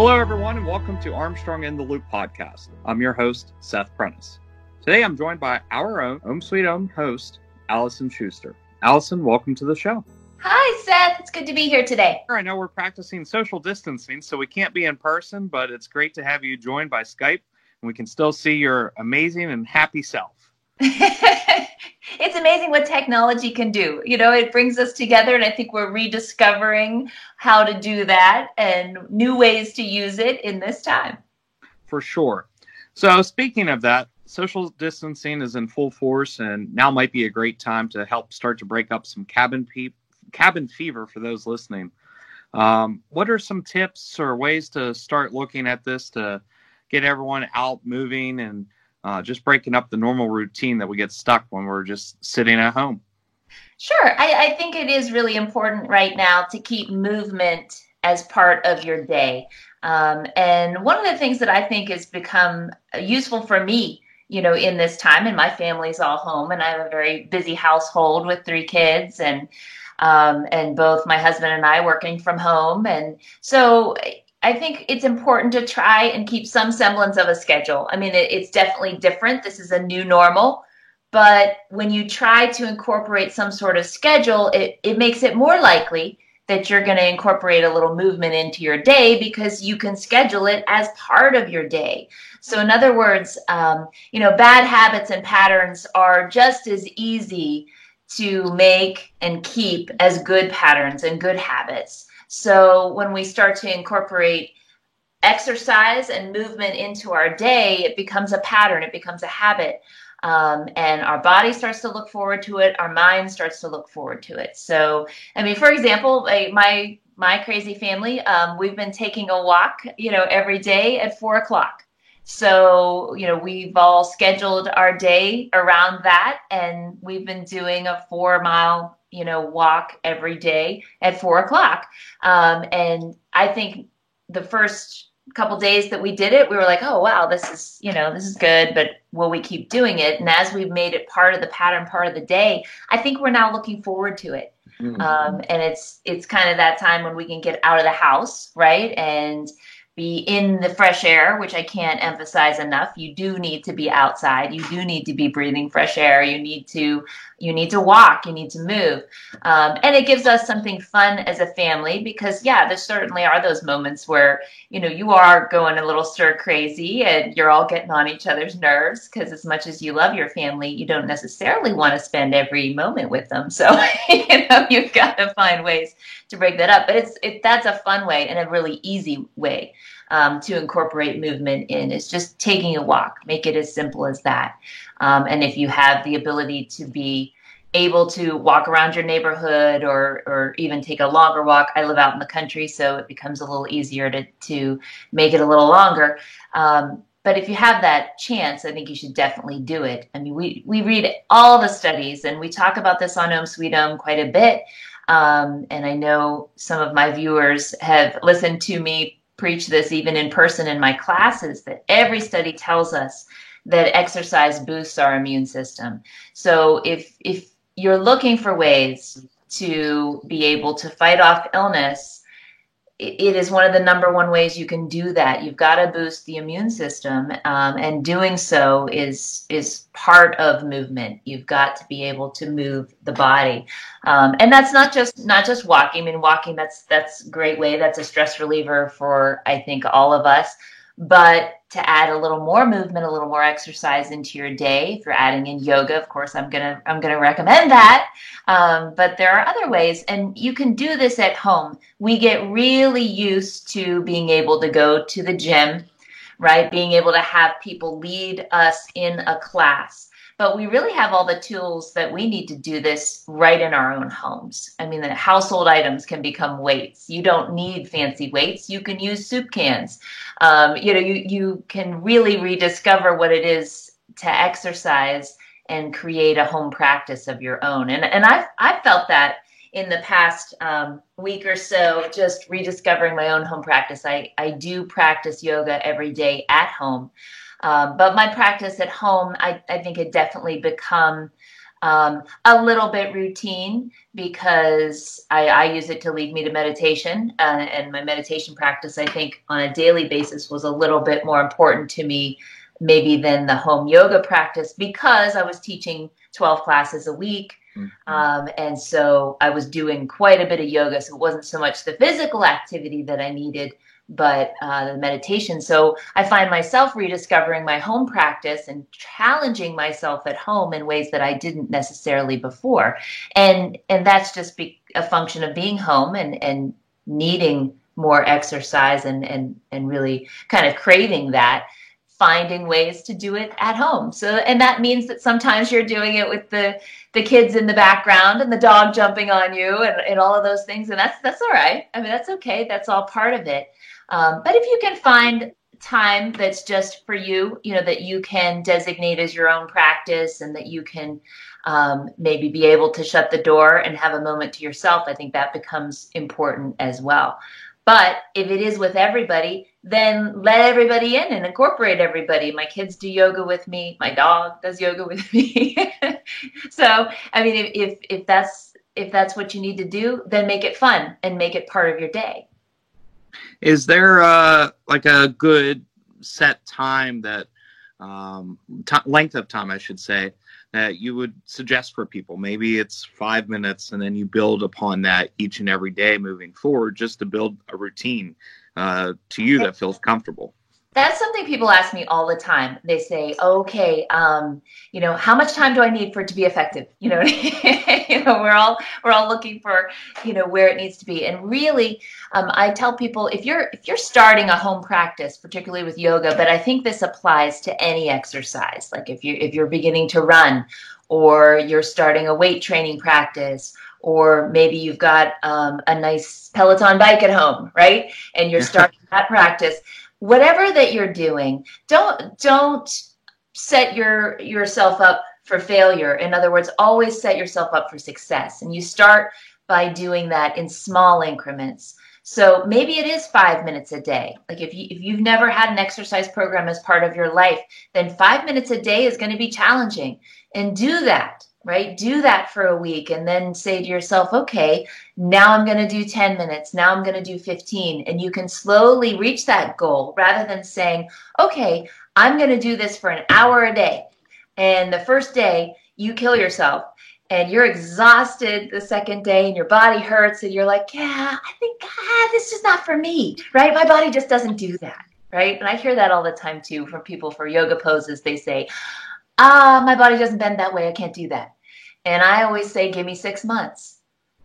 Hello, everyone, and welcome to Armstrong in the Loop podcast. I'm your host, Seth Prentice. Today, I'm joined by our own Home Sweet Home host, Allison Schuster. Allison, welcome to the show. Hi, Seth. It's good to be here today. I know we're practicing social distancing, so we can't be in person, but it's great to have you joined by Skype, and we can still see your amazing and happy self. it's amazing what technology can do. You know, it brings us together, and I think we're rediscovering how to do that and new ways to use it in this time. For sure. So, speaking of that, social distancing is in full force, and now might be a great time to help start to break up some cabin pe- cabin fever for those listening. Um, what are some tips or ways to start looking at this to get everyone out moving and uh, just breaking up the normal routine that we get stuck when we're just sitting at home. Sure. I, I think it is really important right now to keep movement as part of your day. Um, and one of the things that I think has become useful for me, you know, in this time, and my family's all home, and I have a very busy household with three kids, and um, and both my husband and I working from home, and so I think it's important to try and keep some semblance of a schedule. I mean, it, it's definitely different. This is a new normal. But when you try to incorporate some sort of schedule, it, it makes it more likely that you're going to incorporate a little movement into your day because you can schedule it as part of your day. So, in other words, um, you know, bad habits and patterns are just as easy to make and keep as good patterns and good habits. So when we start to incorporate exercise and movement into our day, it becomes a pattern, it becomes a habit. Um, and our body starts to look forward to it, our mind starts to look forward to it. So, I mean, for example, my my crazy family, um, we've been taking a walk, you know, every day at four o'clock. So, you know, we've all scheduled our day around that, and we've been doing a four mile you know, walk every day at four o'clock. Um, and I think the first couple days that we did it, we were like, oh, wow, this is, you know, this is good, but will we keep doing it? And as we've made it part of the pattern, part of the day, I think we're now looking forward to it. Mm-hmm. Um, and it's, it's kind of that time when we can get out of the house, right? And, be in the fresh air, which I can't emphasize enough. You do need to be outside. You do need to be breathing fresh air. You need to you need to walk. You need to move, um, and it gives us something fun as a family because yeah, there certainly are those moments where you know you are going a little stir crazy and you're all getting on each other's nerves because as much as you love your family, you don't necessarily want to spend every moment with them. So you know you've got to find ways to break that up. But it's it, that's a fun way and a really easy way um, to incorporate movement in is just taking a walk. Make it as simple as that. Um, and if you have the ability to be able to walk around your neighborhood or or even take a longer walk. I live out in the country, so it becomes a little easier to to make it a little longer. Um, but if you have that chance, I think you should definitely do it. I mean, we we read all the studies and we talk about this on Home Sweet Home quite a bit. Um, and I know some of my viewers have listened to me preach this even in person in my classes that every study tells us that exercise boosts our immune system. So if if you're looking for ways to be able to fight off illness, it is one of the number one ways you can do that. You've got to boost the immune system, um, and doing so is is part of movement. You've got to be able to move the body, um, and that's not just not just walking. I mean, walking that's that's great way. That's a stress reliever for I think all of us. But to add a little more movement, a little more exercise into your day, if you're adding in yoga, of course, I'm gonna I'm gonna recommend that. Um, but there are other ways, and you can do this at home. We get really used to being able to go to the gym, right? Being able to have people lead us in a class. But we really have all the tools that we need to do this right in our own homes. I mean, the household items can become weights. You don't need fancy weights. You can use soup cans. Um, you know, you, you can really rediscover what it is to exercise and create a home practice of your own. And, and I've, I've felt that in the past um, week or so, just rediscovering my own home practice. I, I do practice yoga every day at home. Um, but my practice at home, I, I think it definitely become um, a little bit routine because I, I, use it to lead me to meditation. Uh, and my meditation practice, I think, on a daily basis was a little bit more important to me maybe than the home yoga practice because I was teaching 12 classes a week. Mm-hmm. Um, and so I was doing quite a bit of yoga. So it wasn't so much the physical activity that I needed, but uh, the meditation. So I find myself rediscovering my home practice and challenging myself at home in ways that I didn't necessarily before, and and that's just be a function of being home and and needing more exercise and and and really kind of craving that finding ways to do it at home. So and that means that sometimes you're doing it with the the kids in the background and the dog jumping on you and, and all of those things and that's that's all right. I mean that's okay. That's all part of it um, but if you can find time that's just for you, you know, that you can designate as your own practice and that you can um, maybe be able to shut the door and have a moment to yourself, I think that becomes important as well. But if it is with everybody, then let everybody in and incorporate everybody. My kids do yoga with me. My dog does yoga with me. so, I mean, if, if, if that's if that's what you need to do, then make it fun and make it part of your day. Is there uh, like a good set time that um, t- length of time, I should say, that you would suggest for people? Maybe it's five minutes, and then you build upon that each and every day moving forward, just to build a routine uh, to you that feels comfortable that's something people ask me all the time. They say, "Okay, um, you know, how much time do I need for it to be effective?" You know, you know, we're all we're all looking for, you know, where it needs to be. And really, um, I tell people if you're if you're starting a home practice, particularly with yoga, but I think this applies to any exercise. Like if you if you're beginning to run, or you're starting a weight training practice, or maybe you've got um, a nice Peloton bike at home, right? And you're starting that practice whatever that you're doing, don't don't set your yourself up for failure. In other words, always set yourself up for success. And you start by doing that in small increments. So maybe it is five minutes a day. Like if you if you've never had an exercise program as part of your life, then five minutes a day is going to be challenging. And do that right? Do that for a week and then say to yourself, okay, now I'm going to do 10 minutes. Now I'm going to do 15. And you can slowly reach that goal rather than saying, okay, I'm going to do this for an hour a day. And the first day, you kill yourself and you're exhausted the second day and your body hurts and you're like, yeah, I think ah, this is not for me, right? My body just doesn't do that, right? And I hear that all the time too from people for yoga poses. They say, ah, my body doesn't bend that way. I can't do that. And I always say, give me six months,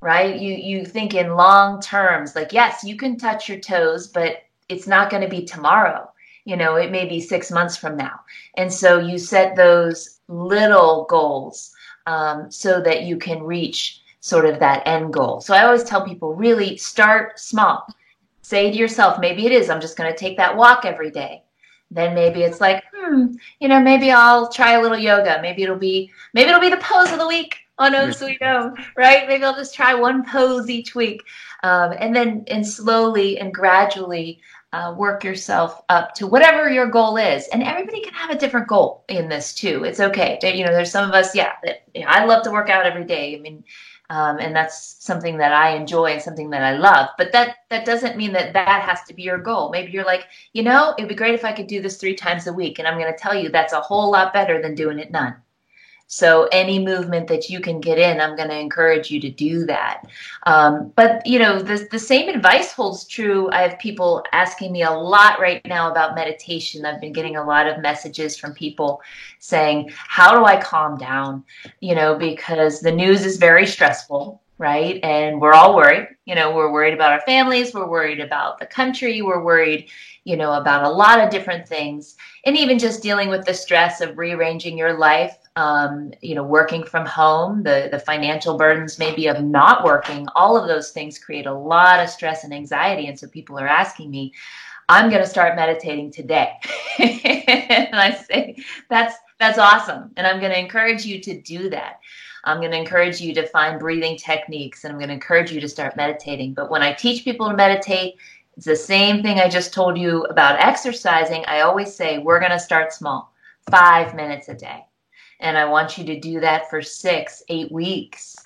right? You you think in long terms, like yes, you can touch your toes, but it's not going to be tomorrow. You know, it may be six months from now. And so you set those little goals um, so that you can reach sort of that end goal. So I always tell people really start small. Say to yourself, maybe it is, I'm just going to take that walk every day then maybe it's like hmm you know maybe i'll try a little yoga. Maybe it'll be maybe it'll be the pose of the week. On oh no sweet home right? Maybe i'll just try one pose each week. Um, and then and slowly and gradually uh, work yourself up to whatever your goal is. And everybody can have a different goal in this too. It's okay. You know there's some of us yeah that you know, i love to work out every day. I mean um, and that's something that I enjoy and something that I love. But that that doesn't mean that that has to be your goal. Maybe you're like, you know, it'd be great if I could do this three times a week, and I'm going to tell you that's a whole lot better than doing it none. So any movement that you can get in, I'm going to encourage you to do that. Um, but you know, the the same advice holds true. I have people asking me a lot right now about meditation. I've been getting a lot of messages from people saying, "How do I calm down?" You know, because the news is very stressful right? And we're all worried. You know, we're worried about our families, we're worried about the country, we're worried, you know, about a lot of different things. And even just dealing with the stress of rearranging your life, um, you know, working from home, the, the financial burdens maybe of not working, all of those things create a lot of stress and anxiety. And so people are asking me, I'm going to start meditating today. and I say, that's, that's awesome. And I'm going to encourage you to do that. I'm going to encourage you to find breathing techniques and I'm going to encourage you to start meditating. But when I teach people to meditate, it's the same thing I just told you about exercising. I always say, we're going to start small, five minutes a day. And I want you to do that for six, eight weeks.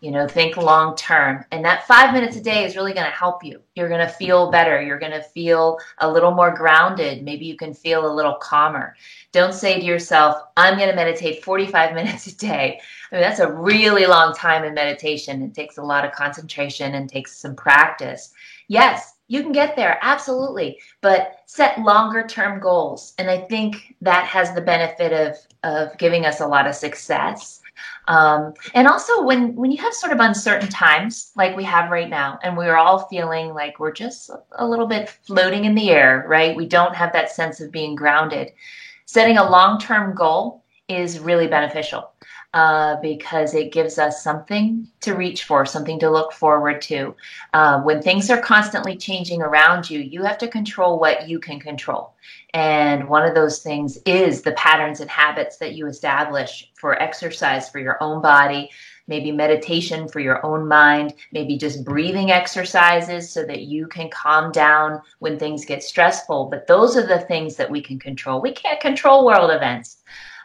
You know, think long term. And that five minutes a day is really going to help you. You're going to feel better. You're going to feel a little more grounded. Maybe you can feel a little calmer. Don't say to yourself, I'm going to meditate 45 minutes a day. I mean, that's a really long time in meditation. It takes a lot of concentration and takes some practice. Yes, you can get there, absolutely, but set longer term goals. And I think that has the benefit of, of giving us a lot of success. Um, and also when, when you have sort of uncertain times like we have right now, and we're all feeling like we're just a little bit floating in the air, right? We don't have that sense of being grounded. Setting a long term goal is really beneficial uh, because it gives us something to reach for, something to look forward to. Uh, when things are constantly changing around you, you have to control what you can control. And one of those things is the patterns and habits that you establish for exercise for your own body, maybe meditation for your own mind, maybe just breathing exercises so that you can calm down when things get stressful. But those are the things that we can control. We can't control world events.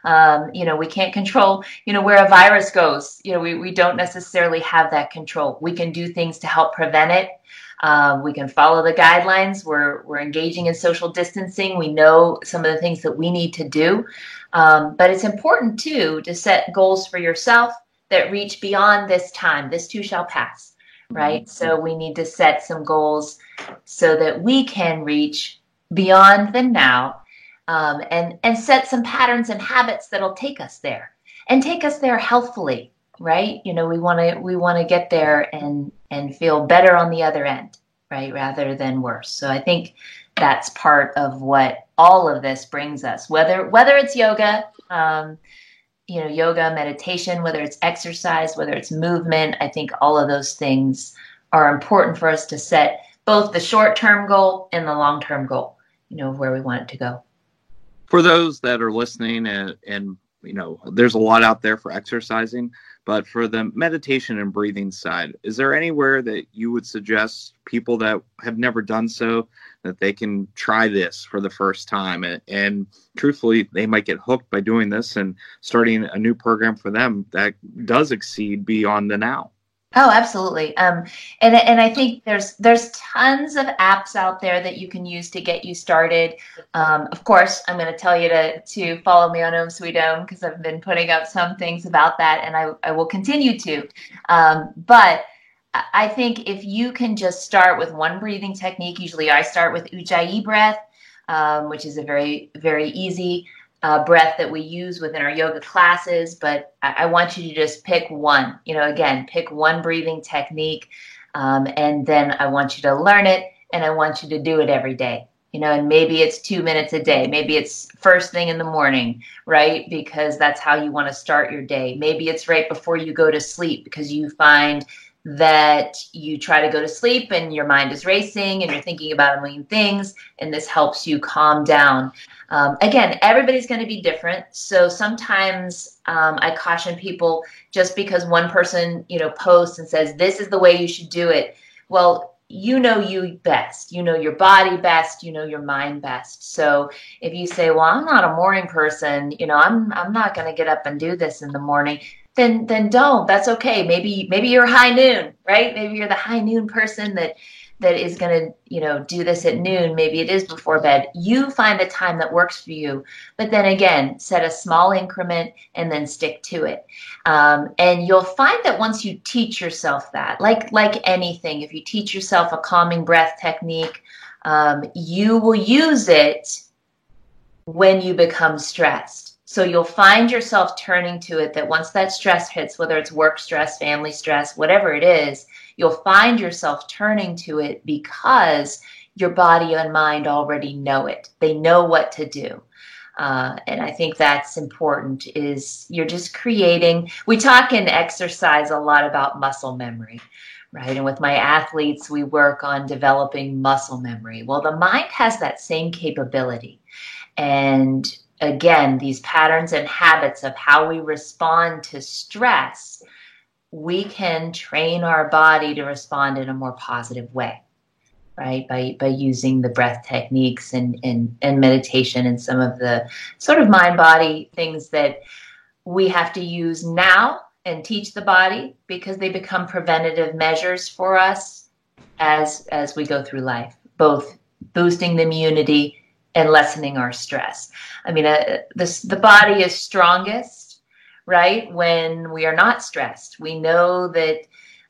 Um, you know, we can't control, you know, where a virus goes. You know, we, we don't necessarily have that control. We can do things to help prevent it. Um, we can follow the guidelines. We're, we're engaging in social distancing. We know some of the things that we need to do. Um, but it's important too to set goals for yourself that reach beyond this time. This too shall pass, right? Mm-hmm. So we need to set some goals so that we can reach beyond the now um, and and set some patterns and habits that'll take us there and take us there healthfully right? You know we want to we want to get there and and feel better on the other end right rather than worse. So i think that's part of what all of this brings us whether whether it's yoga um, you know yoga meditation whether it's exercise whether it's movement i think all of those things are important for us to set both the short term goal and the long term goal you know where we want it to go for those that are listening and, and you know there's a lot out there for exercising but for the meditation and breathing side is there anywhere that you would suggest people that have never done so that they can try this for the first time? And, and truthfully they might get hooked by doing this and starting a new program for them that does exceed beyond the now Oh, absolutely. Um, and and I think there's there's tons of apps out there that you can use to get you started. Um, of course, I'm going to tell you to to follow me on Om Sweet Om because I've been putting up some things about that, and I I will continue to. Um, but I think if you can just start with one breathing technique, usually I start with Ujjayi breath, um, which is a very very easy uh, breath that we use within our yoga classes, but I, I, want you to just pick one. You know, again, pick one breathing technique, um, and then I want you to learn it, and I want you to do it every day. You know, and maybe it's two minutes a day. Maybe it's first thing in the morning, right? Because that's how you want to start your day. Maybe it's right before you go to sleep because you find that you try to go to sleep and your mind is racing and you're thinking about a million things, and this helps you calm down. Um, again, everybody's going to be different. So sometimes um, I caution people just because one person, you know, posts and says, this is the way you should do it. Well, you know you best. You know your body best. You know your mind best. So if you say, well, I'm not a morning person, you know, I'm, I'm not going to get up and do this in the morning then then don't. That's okay. Maybe maybe you're high noon right? Maybe you're the high noon person that that is going to you know do this at noon. Maybe it is before bed. You find the time that works for you. But then again set a small increment and then stick to it. Um, and you'll find that once you teach yourself that like like anything if you teach yourself a calming breath technique um, you will use it when you become stressed So you'll find yourself turning to it that once that stress hits, whether it's work stress, family stress, whatever it is, you'll find yourself turning to it because your body and mind already know it. They know what to do. Uh, and I think that's important is you're just creating, we talk in exercise a lot about muscle memory, right? And with my athletes, we work on developing muscle memory. Well, the mind has that same capability. And again, these patterns and habits of how we respond to stress, we can train our body to respond in a more positive way right? By by using the breath techniques and and, and meditation and some of the sort of mind body things that we have to use now and teach the body because they become preventative measures for us as as we go through life both boosting the immunity and lessening our stress i mean uh, the body is strongest right when we are not stressed we know that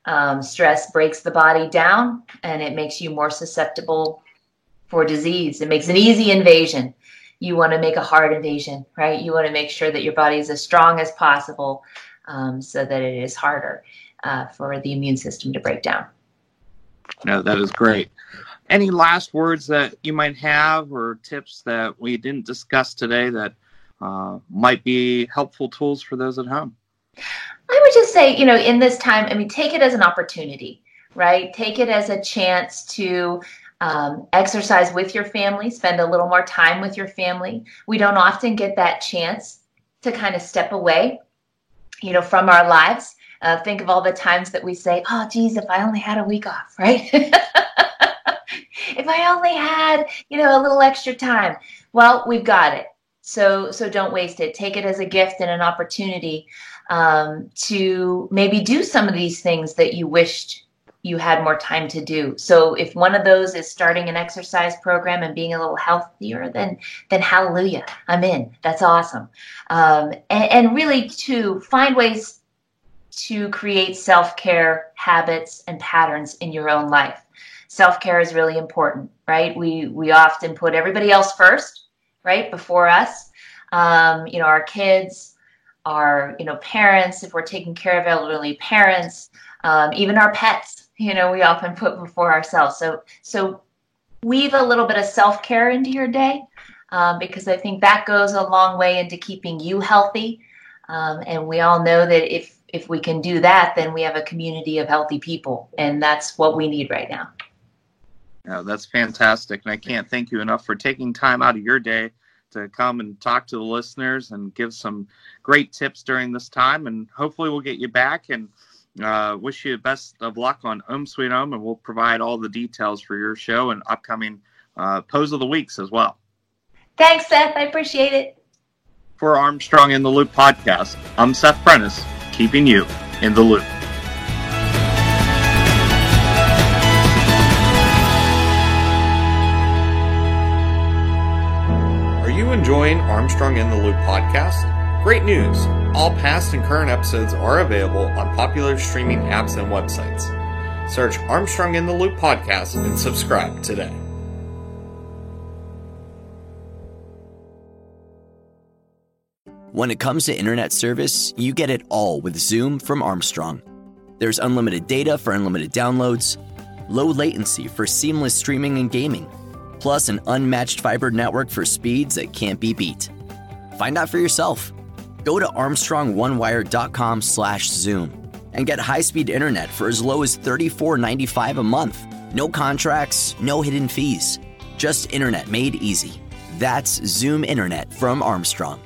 um, stress breaks the body down and it makes you more susceptible for disease. It makes an easy invasion. You want to make a hard invasion, right? You want to make sure that your body is as strong as possible um, so that it is harder uh, for the immune system to break down. No, that is great. Any last words that you might have or tips that we didn't discuss today that uh, might be helpful tools for those at home? I would just say, you know, in this time, I mean, take it as an opportunity, right? Take it as a chance to um, exercise with your family, spend a little more time with your family. We don't often get that chance to kind of step away, you know, from our lives. Uh, think of all the times that we say, oh, geez, if I only had a week off, right? if I only had, you know, a little extra time. Well, we've got it. So, so don't waste it. Take it as a gift and an opportunity um, to maybe do some of these things that you wished you had more time to do. So if one of those is starting an exercise program and being a little healthier, then then hallelujah, I'm in. That's awesome. Um, and, and really to find ways to create self care habits and patterns in your own life. Self care is really important, right? We we often put everybody else first, right, before us. Um, you know, our kids, our you know parents if we're taking care of elderly parents um, even our pets you know we often put before ourselves so so weave a little bit of self-care into your day um, because i think that goes a long way into keeping you healthy um, and we all know that if if we can do that then we have a community of healthy people and that's what we need right now yeah, that's fantastic and i can't thank you enough for taking time out of your day to come and talk to the listeners and give some great tips during this time. And hopefully, we'll get you back and uh, wish you the best of luck on Om Sweet Home. And we'll provide all the details for your show and upcoming uh, Pose of the Weeks as well. Thanks, Seth. I appreciate it. For Armstrong in the Loop podcast, I'm Seth Prentice, keeping you in the loop. Are you enjoying Armstrong in the Loop podcast? Great news! All past and current episodes are available on popular streaming apps and websites. Search Armstrong in the Loop podcast and subscribe today. When it comes to internet service, you get it all with Zoom from Armstrong. There's unlimited data for unlimited downloads, low latency for seamless streaming and gaming plus an unmatched fiber network for speeds that can't be beat. Find out for yourself. Go to armstrongonewire.com/zoom and get high-speed internet for as low as $34.95 a month. No contracts, no hidden fees. Just internet made easy. That's Zoom Internet from Armstrong.